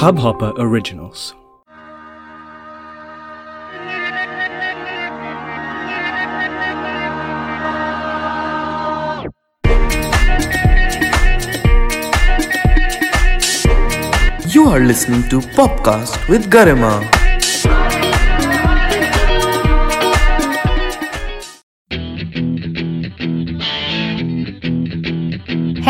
Hubhopper Originals. You are listening to Popcast with Garima.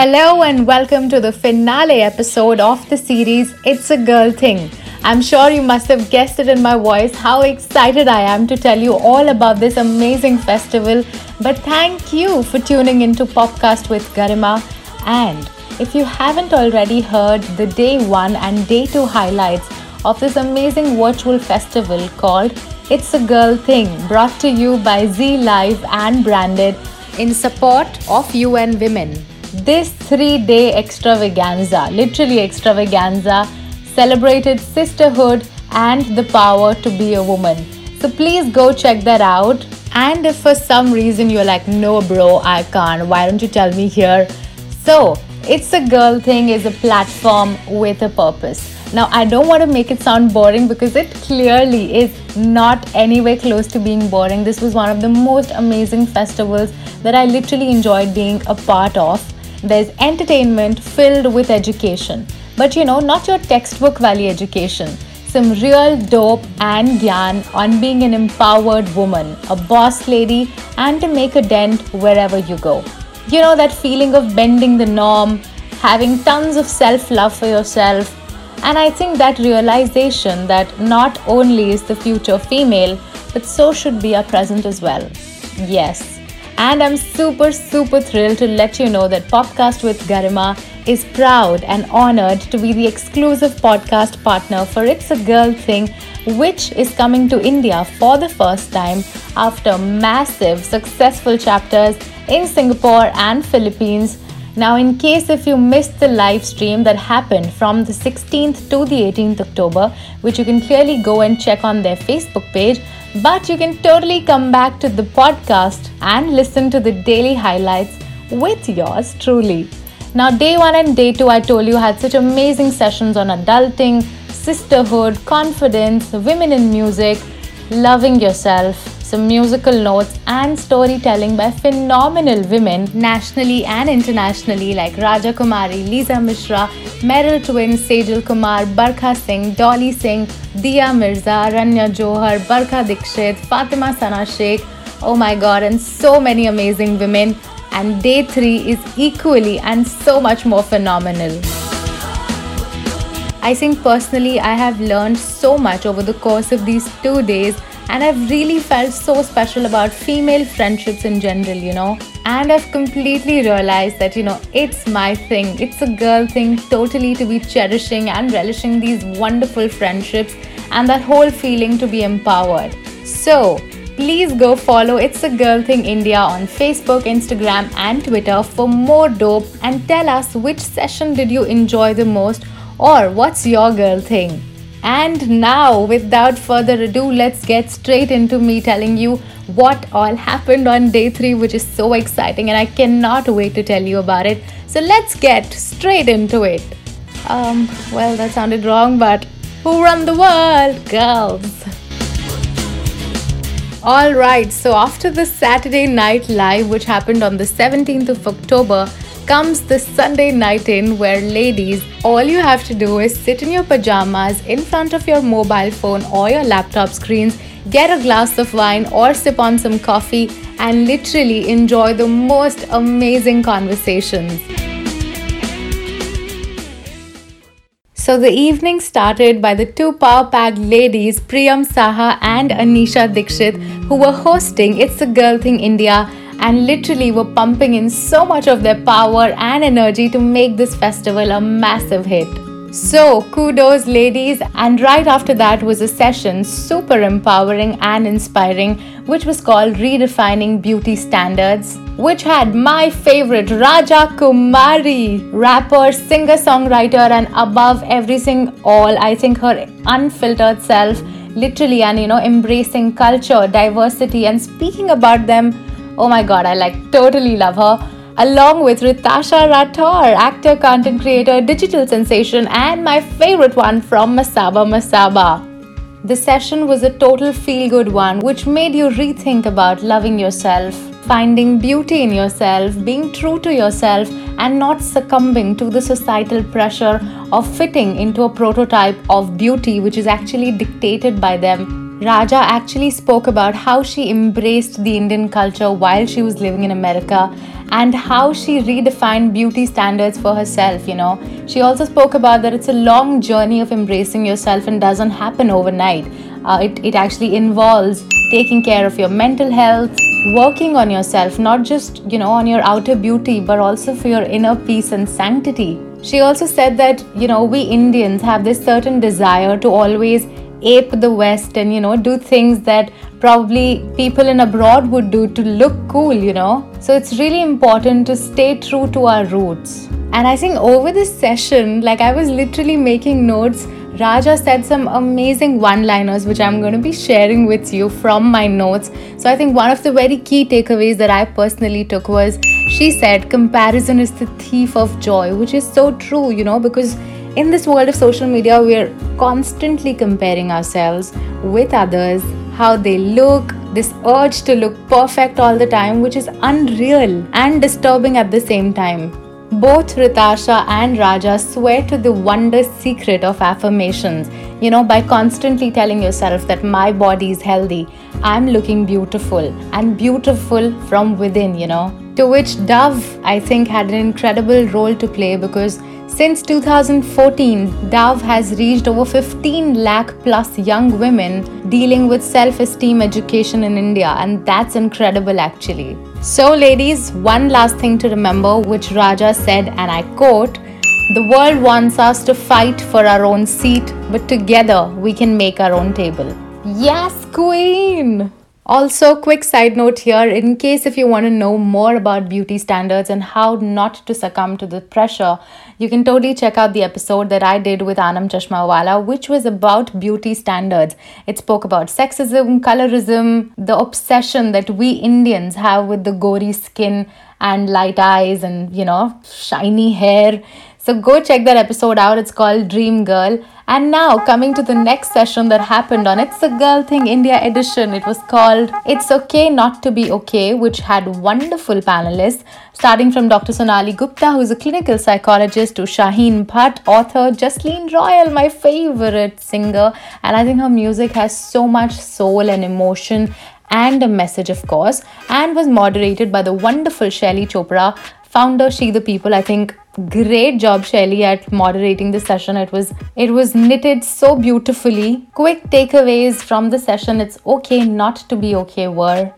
Hello and welcome to the finale episode of the series It's a Girl Thing. I'm sure you must have guessed it in my voice how excited I am to tell you all about this amazing festival. But thank you for tuning into Popcast with Garima. And if you haven't already heard the day one and day two highlights of this amazing virtual festival called It's a Girl Thing, brought to you by ZEE Live and branded in support of UN Women. This three day extravaganza, literally extravaganza, celebrated sisterhood and the power to be a woman. So please go check that out. And if for some reason you're like, no, bro, I can't, why don't you tell me here? So, It's a Girl Thing is a platform with a purpose. Now, I don't want to make it sound boring because it clearly is not anywhere close to being boring. This was one of the most amazing festivals that I literally enjoyed being a part of. There's entertainment filled with education, but you know, not your textbook value education. Some real dope and gyan on being an empowered woman, a boss lady, and to make a dent wherever you go. You know, that feeling of bending the norm, having tons of self love for yourself, and I think that realization that not only is the future female, but so should be our present as well. Yes. And I'm super, super thrilled to let you know that Popcast with Garima is proud and honored to be the exclusive podcast partner for It's a Girl Thing, which is coming to India for the first time after massive, successful chapters in Singapore and Philippines. Now, in case if you missed the live stream that happened from the 16th to the 18th October, which you can clearly go and check on their Facebook page, but you can totally come back to the podcast and listen to the daily highlights with yours truly. Now, day one and day two, I told you, had such amazing sessions on adulting, sisterhood, confidence, women in music, loving yourself, some musical notes and storytelling by phenomenal women nationally and internationally like Raja Kumari, Lisa Mishra, Merrell Twins, Sejal Kumar, Barkha Singh, Dolly Singh, Dia Mirza, Ranya Johar, Barkha Dikshit, Fatima Sana Sheikh, oh my god, and so many amazing women. And day three is equally and so much more phenomenal. I think personally, I have learned so much over the course of these two days and I've really felt so special about female friendships in general, you know. And I've completely realized that, you know, it's my thing, it's a girl thing totally to be cherishing and relishing these wonderful friendships and that whole feeling to be empowered. So, please go follow It's a Girl Thing India on Facebook, Instagram, and Twitter for more dope and tell us which session did you enjoy the most or what's your girl thing. And now, without further ado, let's get straight into me telling you what all happened on day three, which is so exciting, and I cannot wait to tell you about it. So, let's get straight into it. Um, well, that sounded wrong, but who run the world? Girls. Alright, so after the Saturday Night Live, which happened on the 17th of October, comes the Sunday night in where, ladies, all you have to do is sit in your pajamas in front of your mobile phone or your laptop screens, get a glass of wine or sip on some coffee, and literally enjoy the most amazing conversations. So the evening started by the two power packed ladies, Priyam Saha and Anisha Dixit, who were hosting It's a Girl Thing India and literally were pumping in so much of their power and energy to make this festival a massive hit. So, kudos, ladies. And right after that was a session super empowering and inspiring, which was called Redefining Beauty Standards, which had my favorite Raja Kumari, rapper, singer songwriter, and above everything, all, I think her unfiltered self, literally, and you know, embracing culture, diversity, and speaking about them Oh my god, I like totally love her. along with Rytasha Rathore, actor, content creator, digital sensation, and my favorite one from Masaba Masaba. The session was a total feel good one, which made you rethink about loving yourself, finding beauty in yourself, being true to yourself, and not succumbing to the societal pressure of fitting into a prototype of beauty which is actually dictated by them. Raja actually spoke about how she embraced the Indian culture while she was living in America and how she redefined beauty standards for herself you know. She also spoke about that it's a long journey of embracing yourself and doesn't happen overnight. Uh, it, it actually involves taking care of your mental health working on yourself not just you know on your outer beauty but also for your inner peace and sanctity. She also said that you know we indians have this certain desire to always ape the west and you know do things that probably people in abroad would do to look cool you know. So it's really important to stay true to our roots. And i think over this session like i was literally making notes. Raja said some amazing one liners, which I'm going to be sharing with you from my notes. So, I think one of the very key takeaways that I personally took was she said, Comparison is the thief of joy, which is so true, you know, because in this world of social media, we're constantly comparing ourselves with others, how they look, this urge to look perfect all the time, which is unreal and disturbing at the same time. Both Rytasha and Raja swear to the wonder secret of affirmations, you know, by constantly telling yourself that my body is healthy, I'm looking beautiful, and beautiful from within, you know. To which Dove, I think, had an incredible role to play because since 2014, Dove has reached over 15 lakh plus young women dealing with self esteem education in India, and that's incredible actually. So, ladies, one last thing to remember, which Raja said, and I quote The world wants us to fight for our own seat, but together we can make our own table. Yes, Queen! Also, quick side note here in case if you want to know more about beauty standards and how not to succumb to the pressure, you can totally check out the episode that I did with Anam Chashmawala, which was about beauty standards. It spoke about sexism, colorism, the obsession that we Indians have with the gori skin and light eyes and, you know, shiny hair. So go check that episode out. It's called Dream Girl. And now coming to the next session that happened on It's a Girl Thing India edition. It was called It's Okay Not to Be Okay, which had wonderful panelists, starting from Dr. Sonali Gupta, who's a clinical psychologist, to Shaheen Bhatt, author, Jasleen Royal, my favorite singer. And I think her music has so much soul and emotion and a message, of course, and was moderated by the wonderful Shaili Chopra, founder She the People. I think great job shaili at moderating the session it was it was knitted so beautifully quick takeaways from the session it's okay not to be okay were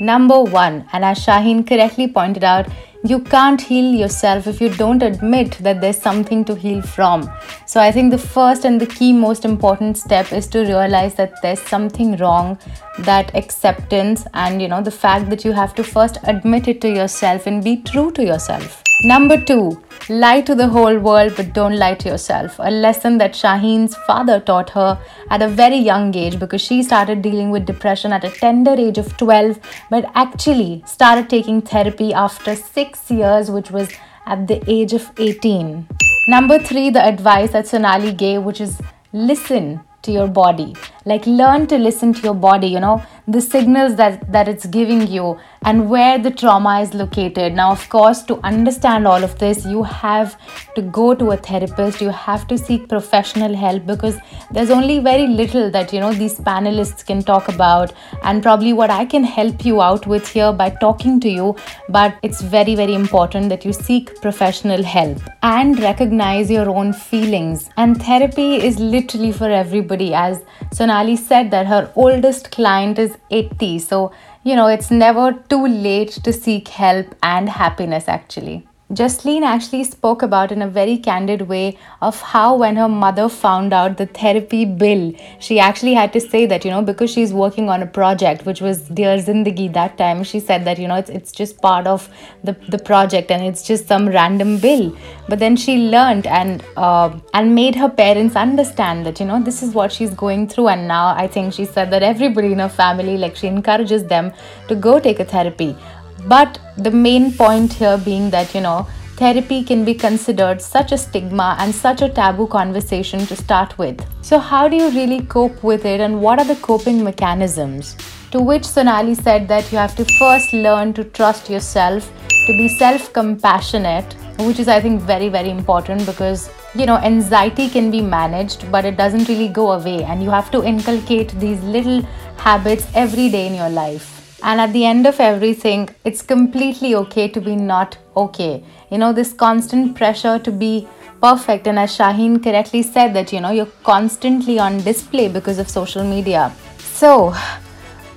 number one and as shaheen correctly pointed out you can't heal yourself if you don't admit that there's something to heal from. So, I think the first and the key most important step is to realize that there's something wrong, that acceptance, and you know, the fact that you have to first admit it to yourself and be true to yourself. Number two, lie to the whole world but don't lie to yourself. A lesson that Shaheen's father taught her at a very young age because she started dealing with depression at a tender age of 12 but actually started taking therapy after six years, which was at the age of 18. Number three, the advice that Sonali gave, which is listen to your body like learn to listen to your body you know the signals that that it's giving you and where the trauma is located. Now of course to understand all of this you have to go to a therapist. You have to seek professional help because there's only very little that you know these panelists can talk about. And probably what i can help you out with here by talking to you but it's very very important that you seek professional help and recognize your own feelings. And therapy is literally for everybody. As sonali said that her oldest client is 80 so you know, it's never too late to seek help and happiness actually. Jasleen actually spoke about in a very candid way of how when her mother found out the therapy bill, she actually had to say that, you know, because she's working on a project which was Dear Zindagi that time, she said that, you know, it's, it's just part of the, the project and it's just some random bill. But then she learned and uh, and made her parents understand that, you know, this is what she's going through. And now I think she said that everybody in her family, like she encourages them to go take a therapy But the main point here being that, you know, therapy can be considered such a stigma and such a taboo conversation to start with. So, how do you really cope with it, and what are the coping mechanisms? To which Sonali said that you have to first learn to trust yourself, to be self compassionate, which is, I think, very, very important because you know, anxiety can be managed, but it doesn't really go away, and you have to inculcate these little habits every day in your life. And at the end of everything, it's completely okay to be not okay. You know, this constant pressure to be perfect, and as Shaheen correctly said, that you know, you're constantly on display because of social media. So,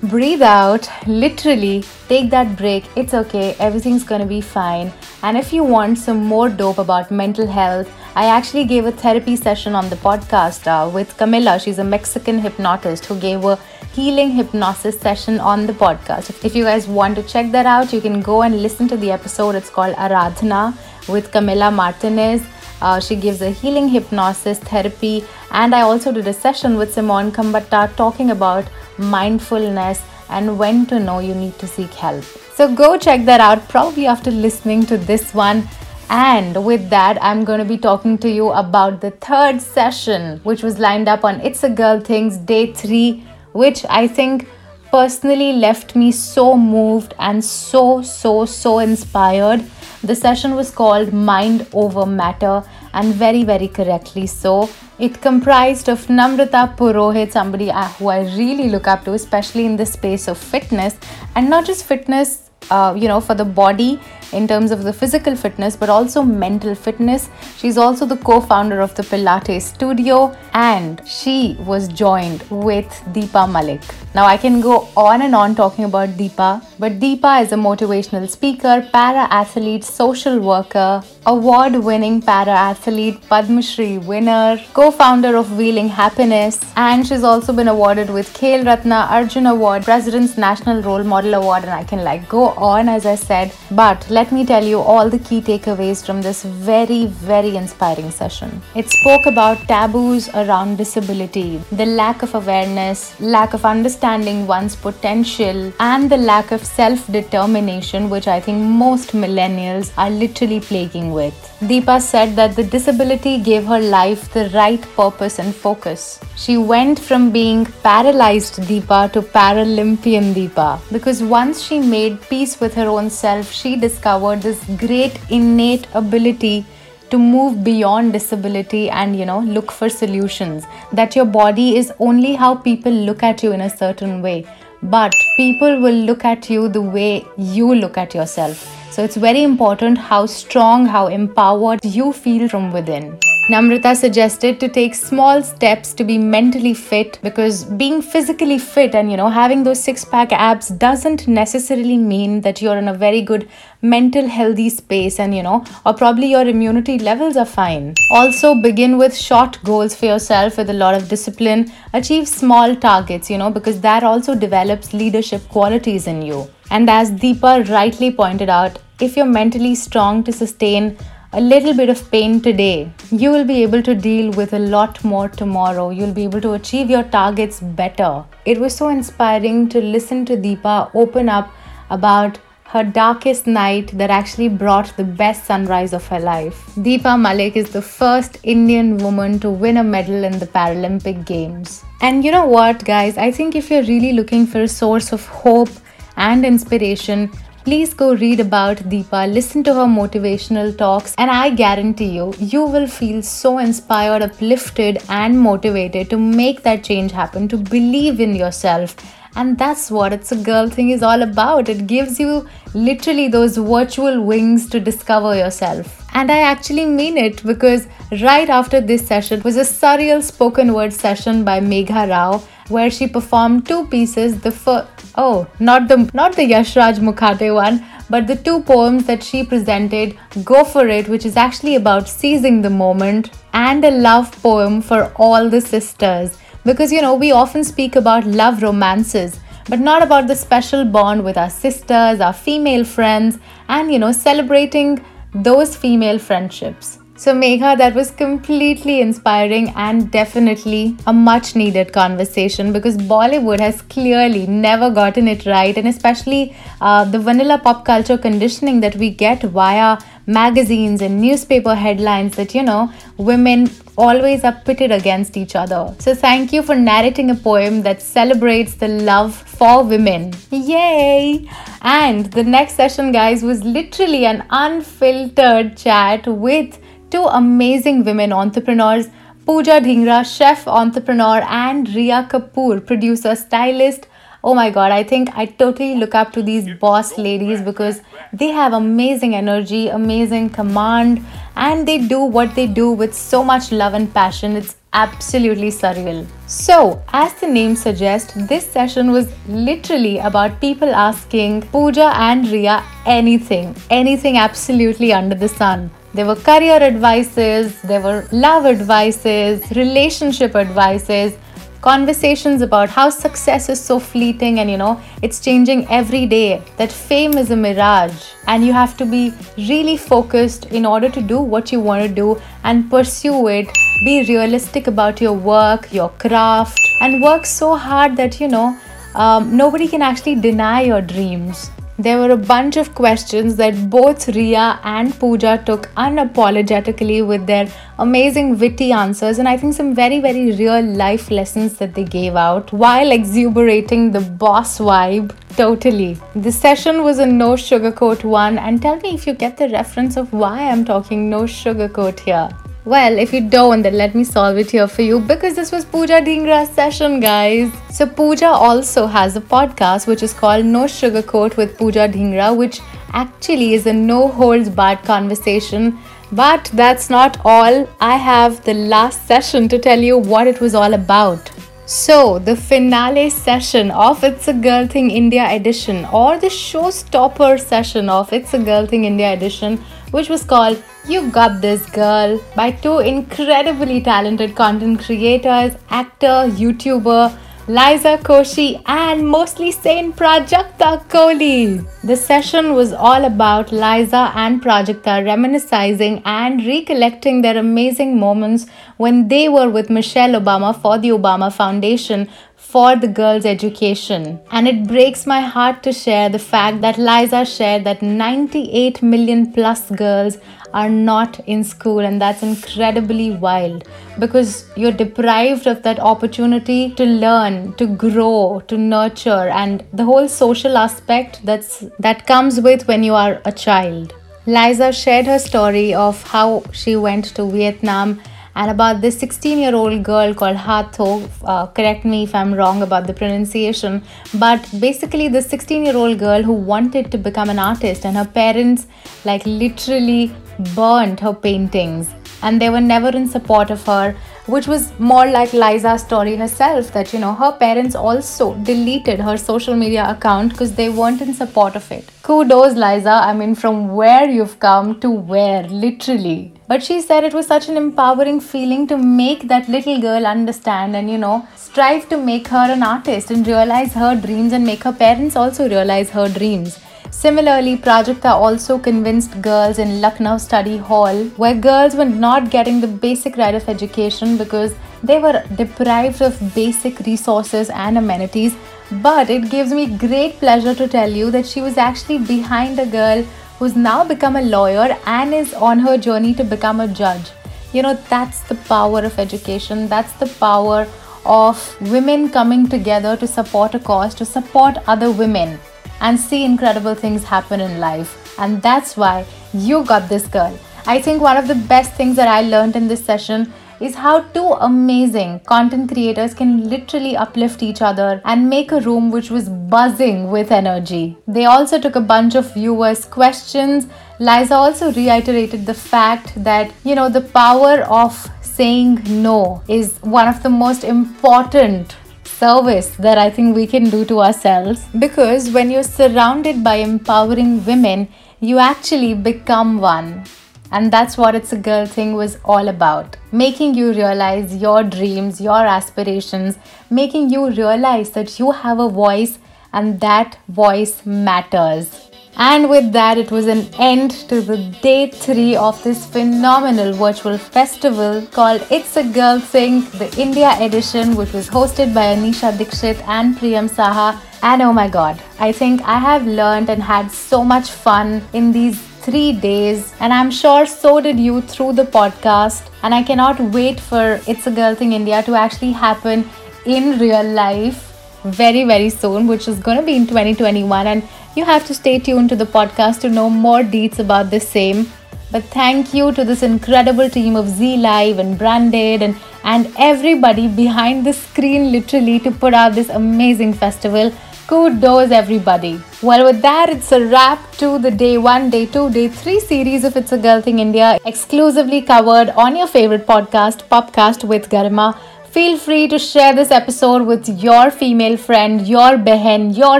breathe out, literally take that break. It's okay, everything's gonna be fine. And if you want some more dope about mental health, I actually gave a therapy session on the podcast uh, with Camilla. She's a Mexican hypnotist who gave a healing hypnosis session on the podcast. If you guys want to check that out, you can go and listen to the episode. It's called Aradhana with Camilla Martinez. Uh, she gives a healing hypnosis therapy, and I also did a session with Simone Kambata talking about mindfulness and when to know you need to seek help. So go check that out probably after listening to this one. And with that, I'm going to be talking to you about the third session, which was lined up on It's a Girl Things Day 3, which I think personally left me so moved and so, so, so inspired. The session was called Mind Over Matter, and very, very correctly so. It comprised of Namrata Purohit, somebody who I really look up to, especially in the space of fitness, and not just fitness, uh, you know, for the body in terms of the physical fitness but also mental fitness. She's also the co founder of the Pilates studio and she was joined with Deepa Malik. Now, I can go on and on talking about Deepa, but Deepa is a motivational speaker, para athlete, social worker, award winning para athlete, Padma Shri winner, co founder of Wheeling Happiness, and she's also been awarded with Khel Ratna, Arjun Award, President's National Role Model Award, and I can like go on as I said. But let me tell you all the key takeaways from this very, very inspiring session. It spoke about taboos around disability, the lack of awareness, lack of understanding one's potential, and the lack of self determination, which I think most millennials are literally plaguing with. Deepa said that the disability gave her life the right purpose and focus. She went from being paralyzed Deepa to Paralympian Deepa because once she made peace with her own self, she discovered this great innate ability to move beyond disability and you know look for solutions. That your body is only how people look at you in a certain way. But people will look at you the way you look at yourself. So it's very important how strong how empowered you feel from within Namrata suggested to take small steps to be mentally fit because being physically fit and you know having those six pack abs doesn't necessarily mean that you're in a very good mental healthy space and you know or probably your immunity levels are fine. Also begin with short goals for yourself with a lot of discipline. Achieve small targets, you know, because that also develops leadership qualities in you. And as Deepa rightly pointed out, if you're mentally strong to sustain a little bit of pain today, you will be able to deal with a lot more tomorrow. You'll be able to achieve your targets better. It was so inspiring to listen to Deepa open up about her darkest night that actually brought the best sunrise of her life. Deepa Malik is the first Indian woman to win a medal in the Paralympic Games. And you know what, guys? I think if you're really looking for a source of hope and inspiration, Please go read about Deepa, listen to her motivational talks, and I guarantee you, you will feel so inspired, uplifted, and motivated to make that change happen, to believe in yourself. And that's what It's a Girl thing is all about. It gives you literally those virtual wings to discover yourself. And I actually mean it because right after this session was a surreal spoken word session by Megha Rao where she performed two pieces. The first, oh, not the not the Yashraj Mukhate one, but the two poems that she presented, Go For It, which is actually about seizing the moment, and a love poem for all the sisters. Because you know, we often speak about love romances, but not about the special bond with our sisters, our female friends, and you know, celebrating those female friendships. So, Megha, that was completely inspiring and definitely a much needed conversation because Bollywood has clearly never gotten it right, and especially uh, the vanilla pop culture conditioning that we get via magazines and newspaper headlines that, you know, women always are pitted against each other. So, thank you for narrating a poem that celebrates the love for women. Yay! And the next session, guys, was literally an unfiltered chat with two amazing women entrepreneurs Pooja Dhingra, chef, entrepreneur, and Rhea Kapoor, producer, stylist. Oh my god, I think I totally look up to these boss ladies because they have amazing energy, amazing command, and they do what they do with so much love and passion. It's absolutely surreal. So, as the name suggests, this session was literally about people asking Pooja and rhea anything, anything absolutely under the sun. There were career advices, there were love advices, relationship advices, conversations about how success is so fleeting and you know it's changing every day that fame is a mirage. And you have to be really focused in order to do what you want to do and pursue it. Be realistic about your work your craft and work so hard that you know um, nobody can actually deny your dreams there were a bunch of questions that both Rhea and Pooja took unapologetically with their amazing witty answers and I think some very very real life lessons that they gave out while exuberating the boss vibe totally. The session was a no sugarcoat one and tell me if you get the reference of why I'm talking no sugarcoat here. Well, if you don't, then let me solve it here for you because this was Pooja Dhingra's session, guys. So, Pooja also has a podcast which is called No Sugarcoat with Pooja Dhingra, which actually is a no holds barred conversation. But that's not all. I have the last session to tell you what it was all about. So, the finale session of It's a Girl Thing India edition, or the showstopper session of It's a Girl Thing India edition, which was called You Got This Girl by two incredibly talented content creators, actor, YouTuber, Liza Koshy, and mostly sane Prajakta Koli. The session was all about Liza and Prajakta reminiscing and recollecting their amazing moments when they were with Michelle Obama for the Obama Foundation for the girls' education. And it breaks my heart to share the fact that Liza shared that 98 million plus girls are not in school, and that's incredibly wild because you're deprived of that opportunity to learn, to grow, to nurture, and the whole social aspect that's that comes with when you are a child. Liza shared her story of how she went to Vietnam and about this 16 year old girl called Hatho. Uh, correct me if I'm wrong about the pronunciation, but basically, this 16 year old girl who wanted to become an artist, and her parents like literally burned her paintings and they were never in support of her which was more like Liza's story herself that you know her parents also deleted her social media account because they weren't in support of it. Kudos, Liza. I mean, from where you've come to where, literally. But she said it was such an empowering feeling to make that little girl understand and you know strive to make her an artist and realize her dreams and make her parents also realize her dreams. Similarly, Prajakta also convinced girls in Lucknow Study Hall, where girls were not getting the basic right of education because they were deprived of basic resources and amenities. But it gives me great pleasure to tell you that she was actually behind a girl who's now become a lawyer and is on her journey to become a judge. You know, that's the power of education, that's the power of women coming together to support a cause, to support other women and see incredible things happen in life. And that's why you got this girl. I think one of the best things that I learned in this session is how two amazing content creators can literally uplift each other and make a room which was buzzing with energy. They also took a bunch of viewers' questions. Liza also reiterated the fact that, you know, the power of saying no is one of the most important service that I think we can do to ourselves because when you're surrounded by empowering women, you actually become one. And that's what It's a Girl thing was all about. Making you realize your dreams, your aspirations, making you realize that you have a voice and that voice matters. And with that, it was an end to the day three of this phenomenal virtual festival called It's a Girl Thing, the India edition, which was hosted by Anisha Dixit and Priyam Saha. And oh my god, I think I have learned and had so much fun in these three days, and I'm sure so did you through the podcast. And I cannot wait for It's a Girl Thing India to actually happen in real life very, very soon, which is going to be in 2021. And you have to stay tuned to the podcast to know more deets about the same. But thank you to this incredible team of ZEE Live and Branded and, and everybody behind the screen, literally, to put out this amazing festival. Kudos, everybody. Well, with that, it's a wrap to the day one, day two, day three series of It's a Girl Thing India, exclusively covered on your favorite podcast, Popcast with Garima. Feel free to share this episode with your female friend, your behen, your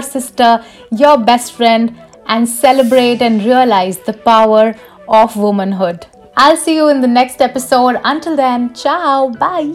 sister, your best friend, and celebrate and realize the power of womanhood. I'll see you in the next episode. Until then, ciao, bye.